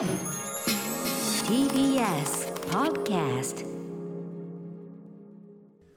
TBS Podcast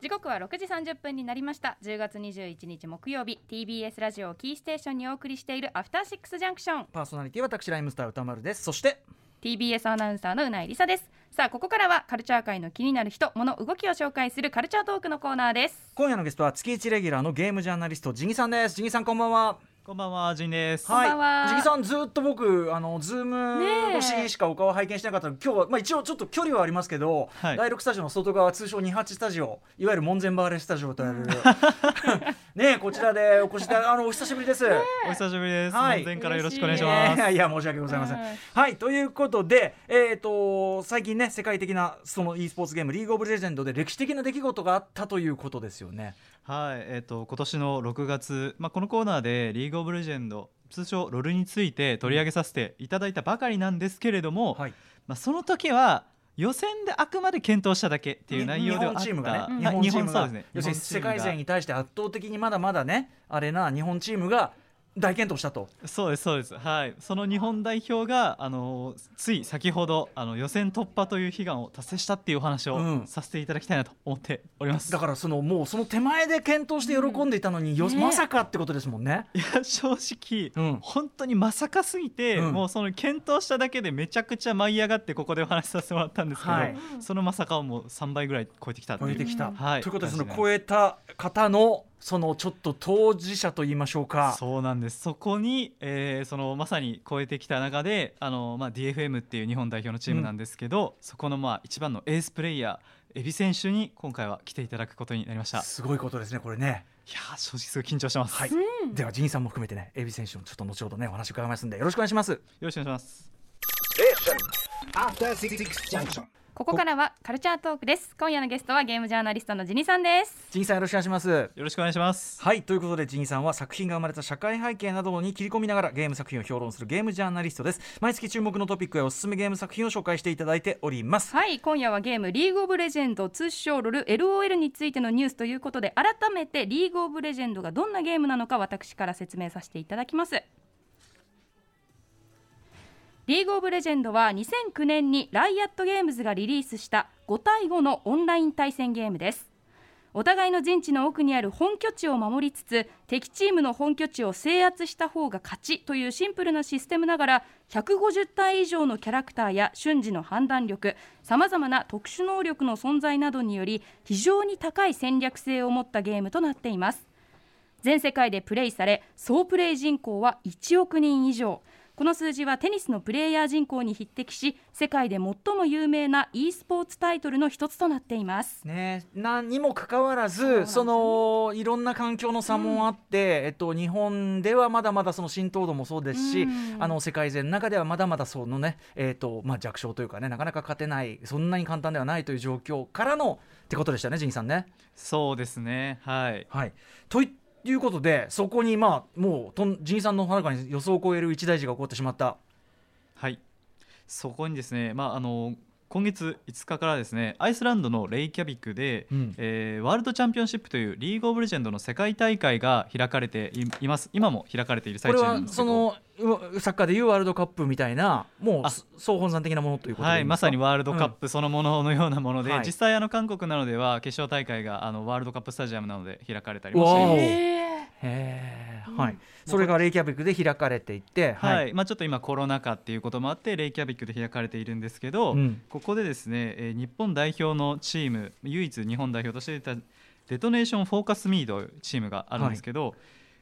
時刻は6時30分になりました。10月21日木曜日。TBS ラジオをキーステーションにお送りしているアフターシックスジャンクションパーソナリティは私ライムスター歌丸です。そして TBS アナウンサーのうないりさです。さあここからはカルチャー界の気になる人物動きを紹介するカルチャートークのコーナーです。今夜のゲストは月1レギュラーのゲームジャーナリストジギさんです。ジギさんこんばんはこんばんは、ジンです。こんばんは。ジギさんずっと僕あのズーム越ししかお顔拝見してなかったので今日はまあ一応ちょっと距離はありますけど、はい。第6スタジオの外側通称28スタジオいわゆる門前払いスタジオという ねこちらでお越しいただ あのお久しぶりです、お久しぶりです。はい門前からよろしくお願いします。いやいや申し訳ございません。うんはいということで、えー、と最近ね世界的なその e スポーツゲーム League of Legend で歴史的な出来事があったということですよね。はい、えっ、と今年の6月、まあこのコーナーでリーグオブレジェンド通称ロルについて取り上げさせていただいたばかりなんですけれども、はいまあその時は予選であくまで検討しただけっていう内容ではあった。日本チームがね、はい日本チームがそうですね。要するに世界勢にに対して圧倒的にまだまだねあれな日本チームが大健闘したと。そうですそうです。はい。その日本代表があのつい先ほどあの予選突破という悲願を達成したっていうお話をうん。させていただきたいなと思っております。だからそのもうその手前で検討して喜んでいたのに、よねまさかってことですもんね。いや正直、うん。本当にまさかすぎて、うん。もうその検討しただけでめちゃくちゃ舞い上がってここでお話しさせてもらったんですけど、はい。そのまさかをもう3倍ぐらい超えてきた超えてきた。はい。ということでその超えた方のそのちょっと当事者と言いましょうか。そうなんですそこに、えーそのまさに超えてきた中であの、まあ、DFM っていう日本代表のチームなんですけど、そこのまあ一番のエースプレイヤーエビ選手に今回は来ていただくことになりましたいやすごいことですねこれね。ー正直すごい緊張してます、はいよではジンさんも含めてねエビ選手のちょっと後ほどねお話伺いますんでよろしくお願いします。ろしくお願いします After Six Junction. ここからはカルチャートークです。今夜のゲストはゲームジャーナリストのジニさんです。ジンさんよろしくお願いします。よろしくお願いします。はいということでジンさんは作品が生まれた社会背景などに切り込みながらゲーム作品を評論するゲームジャーナリストです。毎月注目のトピックやおすすめゲーム作品を紹介していただいております。はい今夜はゲームリーグオブレジェンド通称ロル LOL についてのニュースということで改めてリーグオブレジェンドがどんなゲームなのか私から説明させていただきますリーグオブレジェンドは2009年にライアットゲームズがリリースした5対5のオンライン対戦ゲームです。お互いの陣地の奥にある本拠地を守りつつ敵チームの本拠地を制圧した方が勝ちというシンプルなシステムながら150体以上のキャラクターや瞬時の判断力さまざまな特殊能力の存在などにより非常に高い戦略性を持ったゲームとなっています。全世界でプレイされ総プレイ人口は1億人以上。この数字はテニスのプレイヤー人口に匹敵し世界で最も有名な e スポーツタイトルの一つとなっています。ね、何にもかかわらずそのいろんな環境の差もあって、えっと、日本ではまだまだその浸透度もそうですし、うん。あの世界勢の中ではまだまだそのね、えっとまあ、弱小というかねなかなか勝てないそんなに簡単ではないという状況からのってことでしたねジンさんね。そうですねはい。はい、ということでそこにまあもうとんジンさんのはるかに予想を超える一大事が起こってしまった。はい、そこにですね、まあ、あの今月5日からですねアイスランドのレイキャビクで、うん。えーワールドチャンピオンシップというリーグ・オブ・レジェンドの世界大会が開かれていいます。今も開かれている最中なんですけど。そのうサッカーでいうワールドカップみたいなもうあ総本山的なものということでいはいまさにワールドカップそのもののようなもので、はい。実際あの韓国なのでは決勝大会があのワールドカップスタジアムなので開かれたりもしていはい、それがレイキャビクで開かれていって、はい。まあ、ちょっと今コロナ禍っていうこともあってレイキャビックで開かれているんですけど、うん。ここでですね、えー日本代表のチーム唯一日本代表として出たデトネーションフォーカスミードチームがあるんですけど、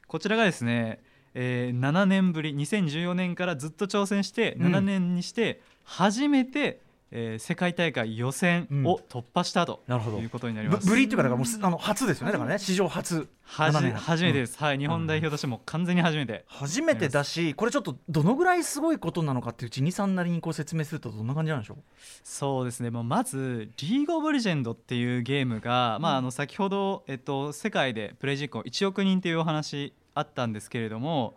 こちらがですね、えー7年ぶり2014年からずっと挑戦してうん。7年にして初めて、えー世界大会予選を突破したとなるほど。いうことになります。ぶぶりっていうかだからもうすあの初ですよね。だからね史上初。はじ7年。初めてです、はい、日本代表としても完全に初めて、初めてだしこれちょっとどのぐらいすごいことなのかっていううちにさんなりにこう説明するとどんな感じなんでしょう？そうですね、まあ、まず「リーグ・オブ・レジェンド」っていうゲームが、まあ、あの先ほど、えっと、世界でプレイ人口1億人っていうお話あったんですけれども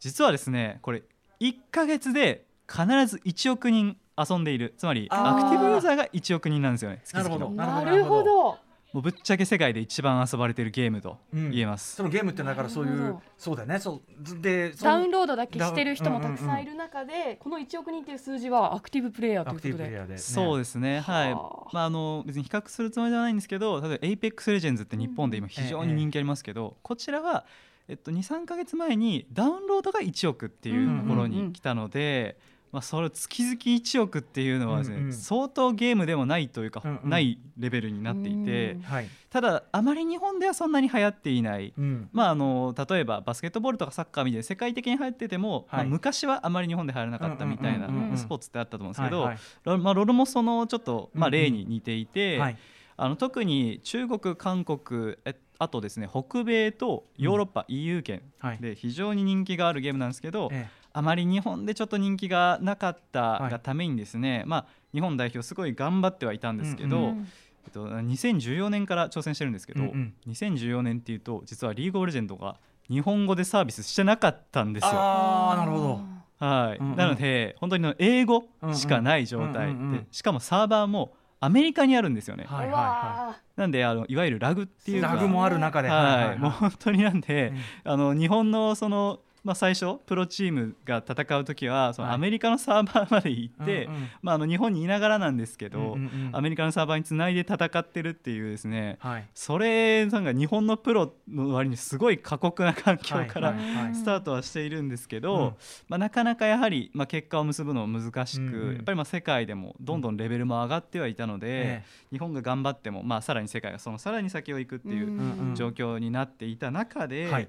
実はですねこれ1ヶ月で必ず1億人遊んでいる。つまりアクティブユーザーが1億人なんですよねなるほどなるほど。もうぶっちゃけ世界で一番遊ばれてるゲームとうん。言えます、そのゲームってだからそういうそうだよね。そうでダウンロードだけしてる人もたくさんいる中で、この1億人という数字はアクティブプレイヤーということで。ブプレイヤーで、ね、そうですね。はい。はあ。まああの別に比較するつもりではないんですけど例えば APEX レジェンズって日本で今非常に人気ありますけど、こちらはえっと、23か月前にダウンロードが1億っていうところに来たので、まあ、それ月々1億っていうのはですね、うんうん。相当ゲームでもないというか、うんうん。ないレベルになっていて、うん。はい、ただあまり日本ではそんなに流行っていない、うん。まあ、あの例えばバスケットボールとかサッカーみたいに世界的に流行ってても、はい。まあ、昔はあまり日本で流行らなかったみたいなうんうんうんうん。スポーツってあったと思うんですけど、はいはい。ロまあ、ロロもそのちょっと、まあ、うんうん例に似ていて、はい。あの特に中国、韓国えあとですね北米とヨーロッパ、EU 圏はい。で非常に人気があるゲームなんですけど、えあまり日本でちょっと人気がなかったはい。がためにですね、まあ、日本代表すごい頑張ってはいたんですけど、うん。うんえっと、2014年から挑戦してるんですけど、うんうん。2014年っていうと実はリーグオブレジェンドが日本語でサービスしてなかったんですよ。ああなるほど。はい。うんうん。なので本当に英語しかない状態うんうんうんうんでしかもサーバーもアメリカにあるんですよね。はいはいうはわなんであのいわゆるラグっていうか。ラグもある中で。はい。もう本当になんで、うん。あの日本のその、まあ、最初プロチームが戦う時はそのはい。アメリカのサーバーまで行って、まあ、あの日本にいながらなんですけど、アメリカのサーバーにつないで戦ってるっていうですねはい。それなんか日本のプロの割にすごい過酷な環境から、スタートはしているんですけど、うん。まあ、なかなかやはり、まあ、結果を結ぶのも難しく、やっぱりまあ世界でもどんどんレベルも上がってはいたので、え日本が頑張っても、まあ、さらに世界がそのさらに先を行くっていう状況になっていた中で、はい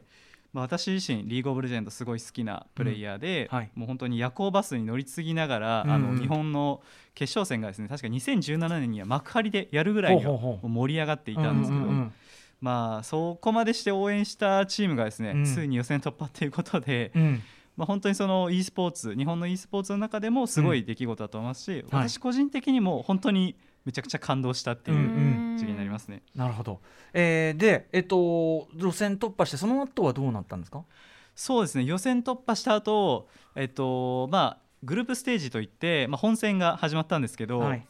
まあ、私自身リーグ・オブ・レジェンドすごい好きなプレイヤーで、うん。はい。もう本当に夜行バスに乗り継ぎながら、あうんうん。の日本の決勝戦がですね確か2017年には幕張でやるぐらいに盛り上がっていたんですけど。うんうんうん。まあ、そこまでして応援したチームがですね、うん。ついに予選突破ということで、うん。まあ、本当にその e スポーツ日本の e スポーツの中でもすごい出来事だと思いますし、はい。私個人的にも本当にめちゃくちゃ感動したっていう時期になりますね。なるほど、えー、でえっと路線突破してその後はどうなったんですか？そうですね。予選突破した後、えっとまあグループステージといって、まあ、本戦が始まったんですけど、はい。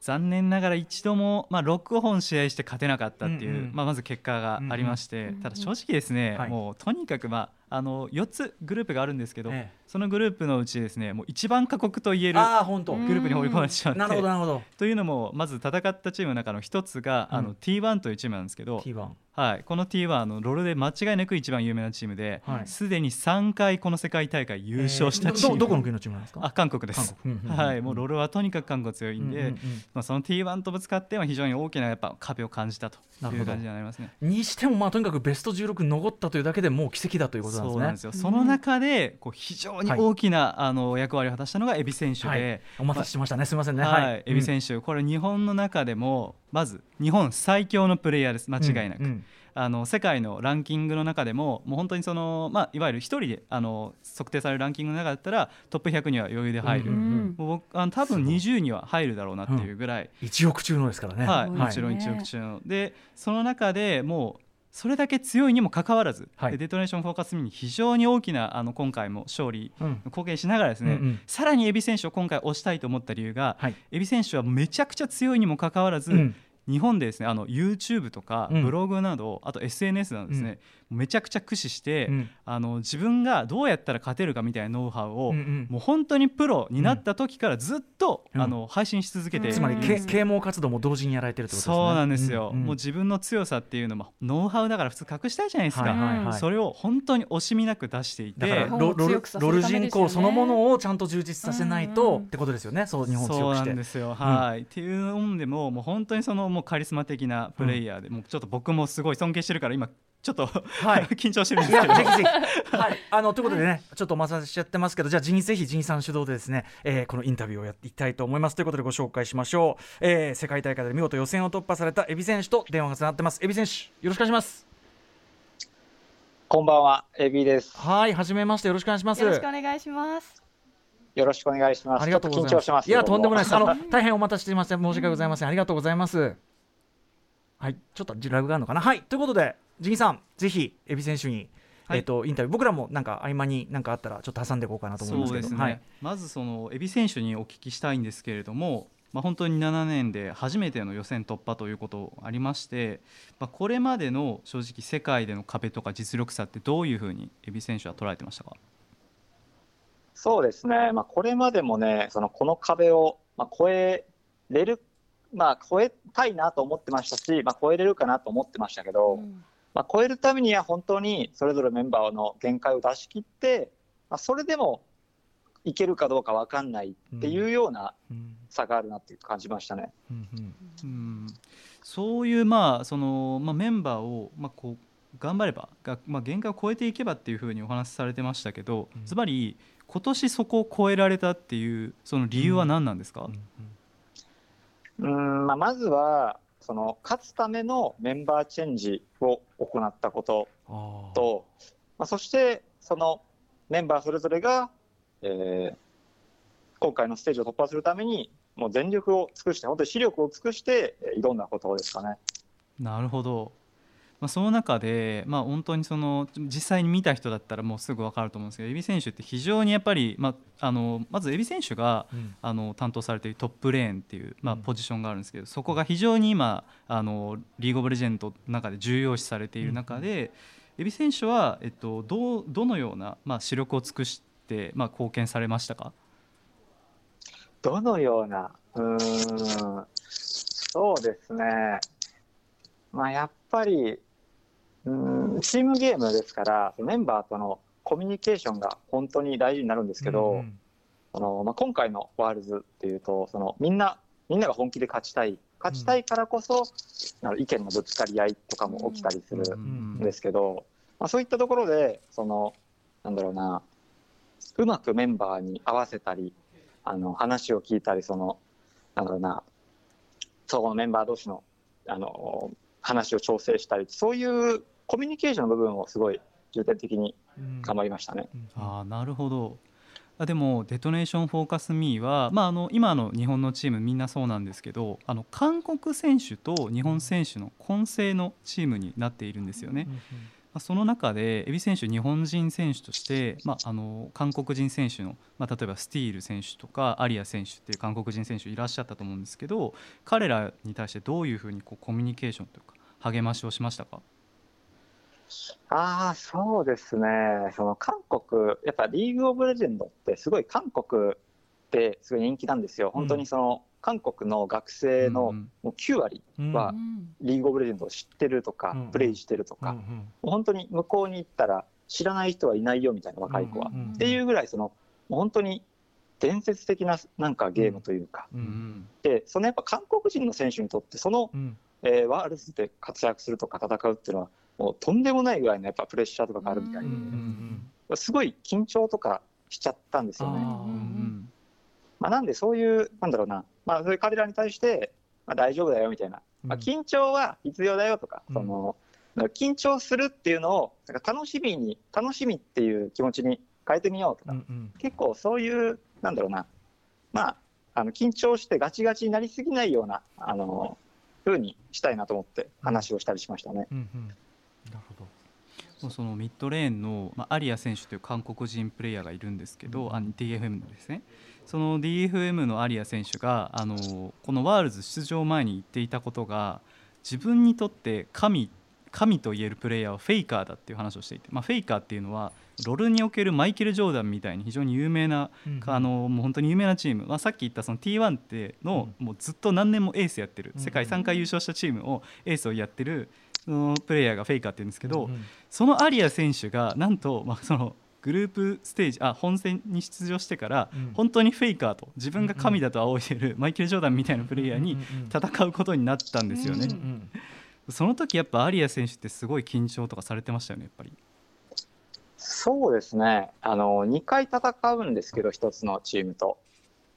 残念ながら一度も、まあ、6本試合して勝てなかったっていう、うんうん。まあ、まず結果がありまして、うんうん。ただ正直ですね、はい。もうとにかく、まあ、あの4つグループがあるんですけど、えそのグループのうちですねもう一番過酷と言えるグループに放り込まれてしまって、なるほどなるほど。というのもまず戦ったチームの中の一つが、あうん。の T1 というチームなんですけど、T1 はい、この T1 はあのロールで間違いなく一番有名なチームではい。すで、に3回この世界大会優勝したチーム、えーどどこの国のチームなんですか？あ韓国です。韓国。うんはい、もうロールはとにかく韓国強いんで、うんうんうん。まあ、その T1 とぶつかっては非常に大きなやっぱ壁を感じたとなるほどいう感じになりますね。にしてもまあとにかくベスト16に残ったというだけでもう奇跡だということなんですねそうなんですよ。その中でこう非常に大きな、あの役割を果たしたのがエビ選手で、はい。お待たせしましたね。すみませんね。はい。エビ手。選手、これ日本の中でもまず日本最強のプレイヤーです。間違いなく、あの世界のランキングの中でももう本当にその、まあ、いわゆる一人であの測定されるランキングの中だったらトップ100には余裕で入る、うんうんもう僕あの多分20には入るだろうなっていうぐらい、1億中のですからね。はい、もちろんね1億中の、でその中でもうそれだけ強いにもかかわらず、はい。でデトネーションフォーカスミに非常に大きなあの今回も勝利うん。貢献しながらですね、うんうん。さらにエビ選手を今回推したいと思った理由が、はい。エビ選手はめちゃくちゃ強いにもかかわらず、うん日本でですねあの YouTube とかうんブログなど、あと SNS などですね、めちゃくちゃ駆使して、うん。あの自分がどうやったら勝てるかみたいなノウハウを、うんうん。もう本当にプロになった時からずっと、うん。あの配信し続けて、うん。つまり啓蒙活動も同時にやられてるってことですね。そうなんですよ、んん。もう自分の強さっていうのもノウハウだから普通隠したいじゃないですか、はいはいはい。それを本当に惜しみなく出していて。だから日本をロロルロルためですよね。人口そのものをちゃんと充実させないうんとうんってことですよね。そう日本をそうな強くして。んですよ、はい、っていうのでももう本当にそのもうカリスマ的なプレイヤーで、もうちょっと僕もすごい尊敬してるから今ちょっと、はい 緊張してるんいですけどやぜひぜひ、はい、あのということでね、ちょっとお待たせしちゃってますけど、じゃあ、ジンぜひジンさん主導でですね、えーこのインタビューをやっていきたいと思います。ということで、ご紹介しましょう。えー世界大会で見事予選を突破されたエビ選手と電話がつながってます。エビ選手、よろしくお願いします。こんばんは、エビです。はい、はじめまして、よろしくお願いします。よろしくお願いします。よろしくお願いします。ありがとうございます。いや、とんでもないです。あの、大変お待たせしていません。申し訳ございません。ありがとうございます。はい、ちょっとラグがあるのかな。はい、ということで、ジンさん、ぜひエビ選手に。はい。えっ、とインタビュー僕らもなんか合間になんかあったらちょっと挟んでいこうかなと思いますけど。ね、はい。まずそのエビ選手にお聞きしたいんですけれどもまあ、本当に7年で初めての予選突破ということありまして、まあ、これまでの正直世界での壁とか実力差ってどういうふうにエビ選手は捉えてましたか？そうですね、まあ、これまでもね、そのこの壁を、まあ、超えれる、まあ、超えたいなと思ってましたし、まあ、超えれるかなと思ってましたけど、まあ、超えるためには本当にそれぞれメンバーの限界を出し切って、まあ、それでもいけるかどうか分かんないっていうようなうん。差があるなって感じましたね。うんうん。うん。そういうまあその、まあ、メンバーを、まあ、こう頑張ればが、まあ、限界を超えていけばっていうふうにお話しされてましたけどうん。ズバリ今年そこを超えられたっていうその理由は何なんですか、うん。まあ、まずはその勝つためのメンバーチェンジを行ったことと、まあ、そしてそのメンバーそれぞれが、えー今回のステージを突破するためにもう全力を尽くして本当に視力を尽くしてえー挑んだことですかね。なるほど、まあ、その中で、まあ、本当にその実際に見た人だったらもうすぐ分かると思うんですけどエビ選手って非常にやっぱり、まあ、あのまずエビ選手がうん。あの担当されているトップレーンっていう、まあ、うん。ポジションがあるんですけど、そこが非常に今あのリーグ・オブ・レジェンドの中で重要視されている中で、エビ選手は、えっと、どうどのような、まあ、視力を尽くして、まあ、貢献されましたか？どのような、うーん、そうですね、まあ、やっぱり、うーん、チームゲームですから、メンバーとのコミュニケーションが本当に大事になるんですけど、うんあのまあ、今回のワールズっていうとそのみんなみんなが本気で勝ちたい勝ちたいからこそ、あの意見のぶつかり合いとかも起きたりするうんんですけど、まあ、そういったところでそのなんだろうなうまくメンバーに合わせたりあの話を聞いたりそのなんだろうなそのメンバー同士のあの話を調整したりそういうコミュニケーションの部分をすごい重点的にうん。頑張りましたね。あーなるほど。あでもデトネーションフォーカスミーは、まあ、あの今の日本のチームみんなそうなんですけどあの韓国選手と日本選手の混成のチームになっているんですよね。うその中でエビ選手日本人選手として、まあ、あの韓国人選手の、まあ、例えばスティール選手とかアリア選手っていう韓国人選手いらっしゃったと思うんですけど彼らに対してどういうふうにこうコミュニケーションというか励ましをしましたか？ああ、そうですね。その韓国、やっぱリーグオブレジェンドってすごい韓国ってすごい人気なんですよ。本当にその韓国の学生のうんもう9割うん。はリーグオブレジェンドを知ってるとかうん、プレイしてるとか、本当に向こうに行ったら知らない人はいないよみたいな若い子は。っていうぐらいその、本当に伝説的ななんかゲームというか、で、そのやっぱ韓国人の選手にとってそのうん。えーワールズで活躍するとか戦うっていうのは、もうとんでもないぐらいのやっぱプレッシャーとかがあるみたいで、うんうんすごい緊張とかしちゃったんですよね。うんまあ、なんでそういう、なんだろうな、まあ、そういう彼らに対して、まあ、大丈夫だよみたいな、まあ、うん緊張は必要だよとか、うん。そのなんか緊張するっていうのをなんか楽しみに、楽しみっていう気持ちに変えてみようとか、うんうん。結構そういう、なんだろうな、まあ、あの緊張してガチガチになりすぎないような、あの風にしたいなと思って話をしたりしましたね。うんうんなるほど。もうそのミッドレーンの、まあ、アリア選手という韓国人プレイヤーがいるんですけど、あ DFM ですね。その DFM のアリア選手があのこの Worlds 出場前に言っていたことが自分にとって神神と言えるプレイヤーはフェイカーだっていう話をしていて、まあ、フェイカーっていうのは LoL におけるマイケル・ジョーダンみたいに非常に有名なうんあのもう本当に有名なチーム、まあ、さっき言ったその T1 っての、もうずっと何年もエースやってる、うん世界3回優勝したチームをエースをやってるそのプレイヤーがフェイカーって言うんですけど、うんうん。そのアリア選手がなんと、まあ、そのグループステージあ本戦に出場してから、うん。本当にフェイカーと自分が神だと仰いでる、マイケル・ジョーダンみたいなプレイヤーに戦うことになったんですよね。うんうんその時やっぱアリア選手ってすごい緊張とかされてましたよねやっぱり。そうですね、あの2回戦うんですけど、一つのチームと。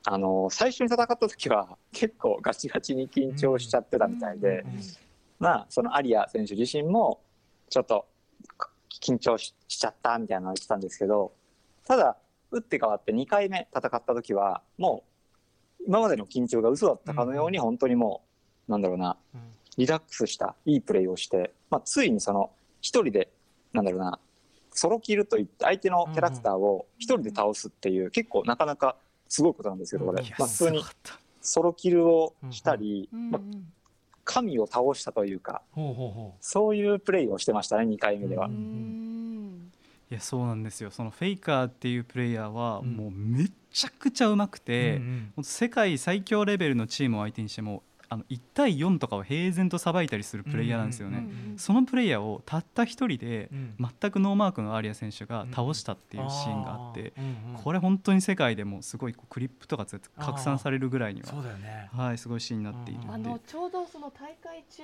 あの最初に戦った時は結構ガチガチに緊張しちゃってたみたいで、うんまあ、そのアリア選手自身もちょっと緊張ししちゃったみたいなのを言ってたんですけど、ただ、打って変わって2回目戦った時は、もう今までの緊張が嘘だったかのように、本当にもう、なんだろうな、うん。リラックスしたいいプレーをして、まあ、ついにその一人でなんだろうなソロキルといって相手のキャラクターを一人で倒すっていう、結構なかなかすごいことなんですけどこれ、うん。まあ、普通にソロキルをしたり、うんまあ神を倒したというかほうほうほそういうプレイをしてましたね2回目では。ううん。いやそうなんですよ。そのフェイカーっていうプレイヤーはうん。もうめちゃくちゃうまくうて、うんうん。世界最強レベルのチームを相手にしてもあの1対4とかを平然とさばいたりするプレイヤーなんですよね、うんうんうんそのプレイヤーをたった一人でうん。全くノーマークのアリア選手が倒したっていうシーンがあって、ー。うんうん。これ本当に世界でもすごいこうクリップとかつ拡散されるぐらいにそうはだよね。はいすごいシーンになっているうんあのちょうどその大会中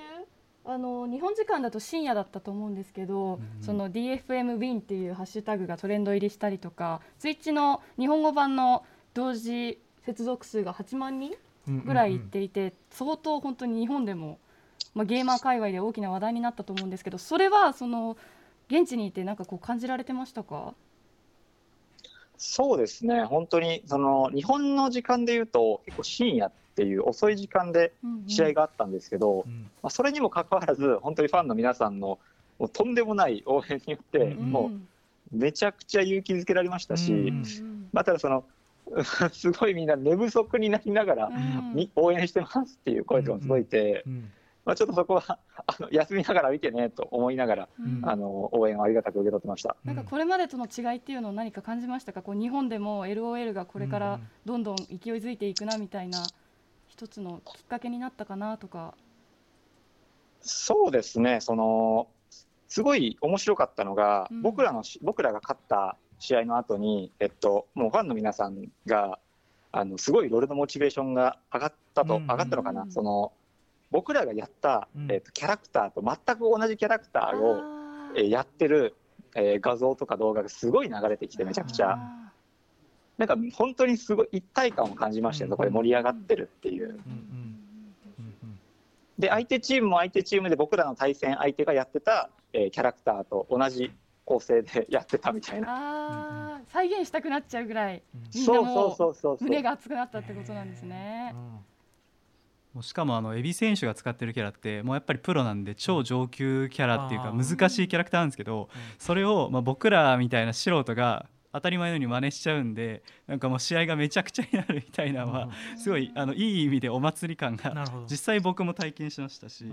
あの日本時間だと深夜だったと思うんですけど、うんその DFM ウィンっていうハッシュタグがトレンド入りしたりとかツイッチの日本語版の同時接続数が8万人ぐらいいっていて、相当本当に日本でも、まあ、ゲーマー界隈で大きな話題になったと思うんですけどそれはその現地にいてなんかこう感じられてましたか？そうですね。本当にその日本の時間で言うと結構深夜っていう遅い時間で試合があったんですけど、うん。まあ、それにもかかわらず本当にファンの皆さんのもうとんでもない応援によって、うんもうめちゃくちゃ勇気づけられましたし、うん。まあ、ただその すごいみんな寝不足になりながら、に応援してますっていう声とかも届いて、うん。まあ、ちょっとそこは あの休みながら見てねと思いながら、うん。あの応援をありがたく受け取ってました。なんかこれまでとの違いっていうのを何か感じましたか？こう日本でも LOL がこれからうん。どんどん勢いづいていくなみたいな一つのきっかけになったかなとか。そうですね。そのすごい面白かったのが、うん。僕らのし僕らが勝った試合の後にえっともうファンの皆さんがあのすごいロールのモチベーションが上がったと、うん上がったのかな、うんその僕らがやった、うん。えっと、キャラクターと全く同じキャラクターを、あえーやってる、えー画像とか動画がすごい流れてきてめちゃくちゃ。あなんか本当にすごい一体感を感じましたよ、うんそこで盛り上がってるっていう。で相手チームも相手チームで僕らの対戦相手がやってた、えーキャラクターと同じ構成でやってたみたいな。再現したくなっちゃうぐらいうん。みんなもそうそうそうそう。胸が熱くなったってことなんですね。もうしかもあのエビ選手が使ってるキャラってもうやっぱりプロなんで超上級キャラっていうか難しいキャラクターなんですけどそれをまあ僕らみたいな素人が当たり前のように真似しちゃうんでなんかもう試合がめちゃくちゃになるみたいなのはすごいあのいい意味でお祭り感がなるほど。実際僕も体験しましたし。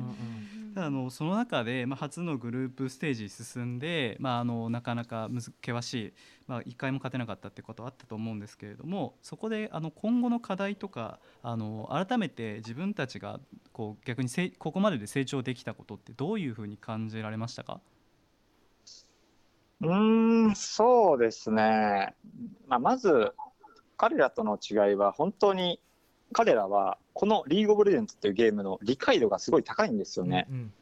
あのその中で、まあ、初のグループステージ進んで、まあ、あのなかなかむず険しい、まあ、1回も勝てなかったってことはあったと思うんですけれどもそこであの今後の課題とかあの改めて自分たちがこう逆にせここまでで成長できたことってどういうふうに感じられましたか？うん、そうですね。まあ、まず、彼らとの違いは、本当に、彼らは、このリーグオブレジェンドっていうゲームの理解度がすごい高いんですよね。うん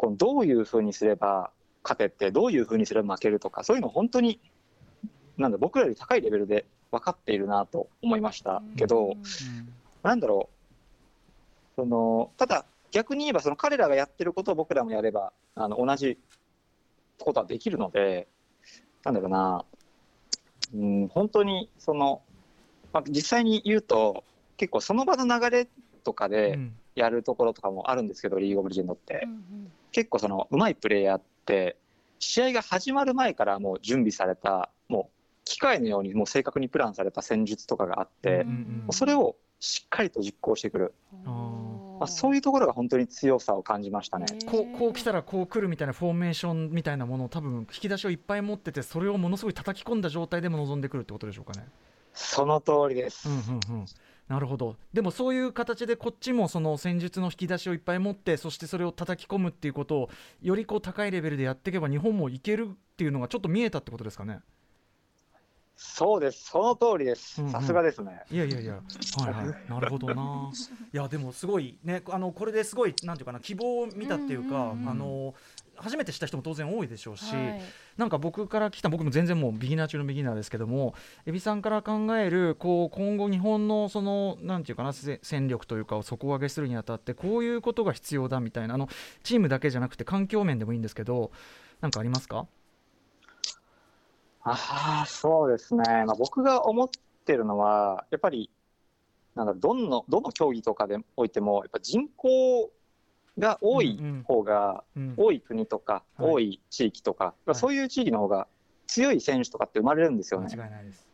このどういうふうにすれば勝てて、どういうふうにすれば負けるとか、そういうの本当に、なんだ、僕らより高いレベルで分かっているなと思いました。けど、なんだろう、そのただ、逆に言えば、その彼らがやってることを僕らもやれば、あの同じことはできるので、なんだろうな、うん、本当にその、まあ、実際に言うと、結構その場の流れとかうでん。やるところとかもあるんですけど、リーグオブレジェンドって。うんうん。結構その上手いプレイヤーって試合が始まる前からもう準備されたもう機械のようにもう正確にプランされた戦術とかがあって、うんうんそれをしっかりと実行してくる、あまあ、そういうところが本当に強さを感じましたね。こうこう来たらこう来るみたいなフォーメーションみたいなものを多分引き出しをいっぱい持っててそれをものすごい叩き込んだ状態でも臨んでくるってことでしょうかね。その通りです、うんうんうん、なるほど。でもそういう形でこっちもその戦術の引き出しをいっぱい持ってそしてそれを叩き込むっていうことをよりこう高いレベルでやっていけば日本もいけるっていうのがちょっと見えたってことですかね。そうです。その通りです。さすがですね、いやいやいや、はいはい、なるほどな。いや、でも、すごいね、あの、これですごい、なんていうかな、希望を見たっていうか、うんうんうん。あの。初めて知った人も当然多いでしょうし、はい。なんか僕から来た僕も全然もうビギナー中のビギナーですけどもエビさんから考えるこう今後日本のそのなんていうかなせ戦力というかを底上げするにあたってこういうことが必要だみたいなあのチームだけじゃなくて環境面でもいいんですけどなんかありますか？ああそうですね、まあ、僕が思ってるのはやっぱりなんだろうどのどの競技とかでおいてもやっぱ人口が多い方が、うん。多い国とか、はい。多い地域とか、はい。そういう地域の方が強い選手とかって生まれるんですよ間ね。違いないです。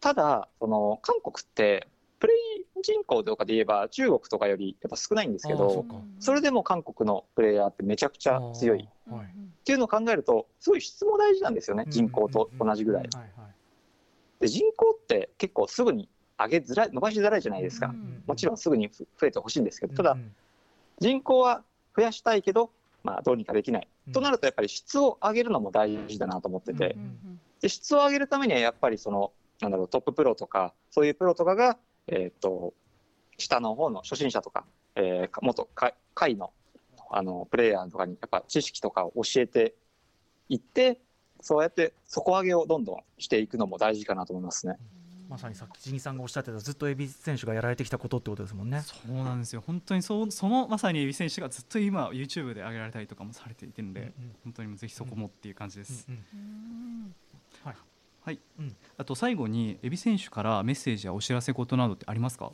ただその韓国ってプレイ人口とかで言えば中国とかよりやっぱ少ないんですけどそれでも韓国のプレイヤーってめちゃくちゃ強い。はい。ていうのを考えるとすごい質も大事なんですよね人口と同じぐらい。で人口って結構すぐに上げづらい伸ばしづらいじゃないですか。もちろんすぐに増えてほしいんですけどただうん人口は増やしたいけど、まあ、どうにかできない、うん。となるとやっぱり質を上げるのも大事だなと思ってて、うんで質を上げるためにはやっぱりそのなんだろうトッププロとかそういうプロとかが、えー、と下の方の初心者とか、えーか元か会のあのプレイヤーとかにやっぱ知識とかを教えていってそうやって底上げをどんどんしていくのも大事かなと思いますね。まさにさっきジギさんがおっしゃってたずっとエビ選手がやられてきたことってことですもんね。そうなんですよ。本当にそうそのまさにエビ選手がずっと今 YouTube で上げられたりとかもされていてるので、うんうん。本当にぜひそこもっていう感じです、うんはい。はい、うんあと最後にエビ選手からメッセージやお知らせ事などってありますか？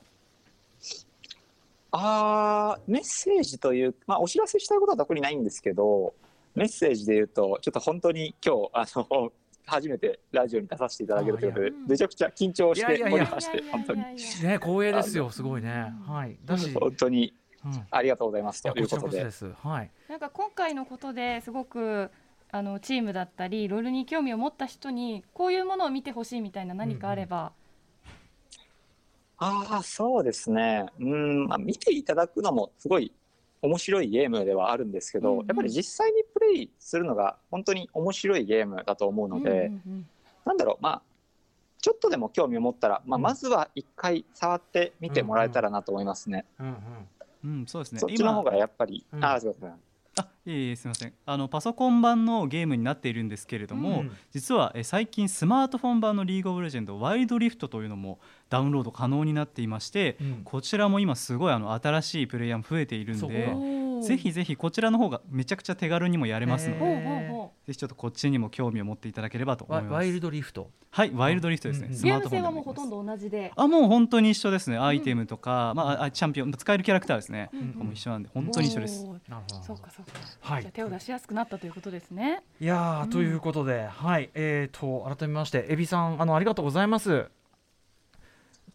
あーメッセージという、まあ、お知らせしたいことは特にないんですけどメッセージで言うとちょっと本当に今日あの初めてラジオに出させていただけるということでめちゃくちゃ緊張しておりまして本当に。ね光栄ですよすごいね。はい。だし、本当にうん。ありがとうございますということで。です。はい。なんか今回のことですごくあのチームだったりロールに興味を持った人にこういうものを見てほしいみたいな何かあれば、ああそうですね。うん、まあ、見ていただくのもすごい面白いゲームではあるんですけど、うんうん。やっぱり実際にプレイするのが本当に面白いゲームだと思うので、うんうんなんだろうまあちょっとでも興味を持ったら、まあ、うん。まずは一回触ってみてもらえたらなと思いますね。うんうん。うんそうですね。そっちの方がやっぱり、うん。ああすいませんあいえいえすみません。あのパソコン版のゲームになっているんですけれども、うん実はえ最近スマートフォン版のリーグオブレジェンドワイルドリフトというのもダウンロード可能になっていまして、うん。こちらも今すごいあの新しいプレイヤーも増えているんでぜひぜひこちらの方がめちゃくちゃ手軽にもやれますので、ぜひちょっとこっちにも興味を持っていただければと思います。ワワイルドリフト。はいワイルドリフトですね、うん。うんうスマートフォンゲーム性はでもうほとんど同じで。あもう本当に一緒ですね。アイテムとか、まああチャンピオン使えるキャラクターですね、うんう一緒なんで本当に一緒です。なるほど。そうかそうか、はい。じゃあ手を出しやすくなったということですね。いやということで、はい、えー、と改めまして、エビさん、あのありがとうございます。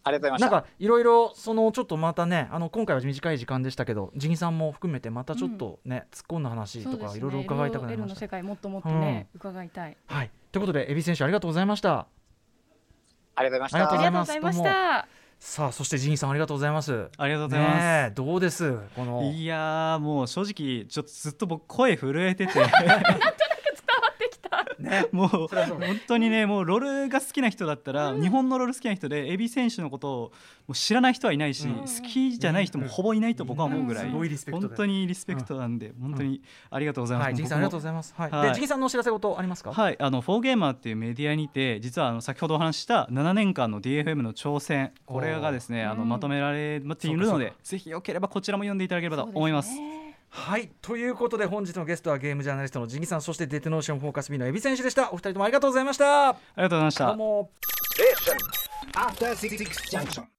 ありがとうござました。ないんかいろいろそのちょっとまたね、あの今回は短い時間でしたけど、ジギさんも含めてまたちょっとね、突っ込んだ話とかいろいろ伺いたくなりました。の世。界もっともっとね、伺いたい。はい、ということで、エビ選手ありがとうございました。ありがとうございました。ありがとうございますありがとうございました。さあ、そしてジギさんありがとうございます。ありがとうございます、ねえどうです？この。いやーもう正直ちょっとずっと僕声震えてて ね、もう本当にねもうロールが好きな人だったら、日本のロール好きな人でエビ選手のことをもう知らない人はいないし、うん。好きじゃない人もほぼいないと僕は思うぐらい、本当にリスペクトなんで、本当にありがとうございます。はい、ジギさんありがとうごいざいます。はい、はい。で、ジギさんのお知らせ事ありますか？はい、あの4Gamer っていうメディアにて実はあの先ほどお話しした7年間の DFM の挑戦これがですねあのうん。まとめられているのでぜひよければこちらも読んでいただければと思いますそうです。ねはいということで本日のゲストはゲームジャーナリストのジギさんそしてデトノーションフォーカス B のエビ選手でした。お二人ともありがとうございました。ありがとうございました。どうも After Six Junction.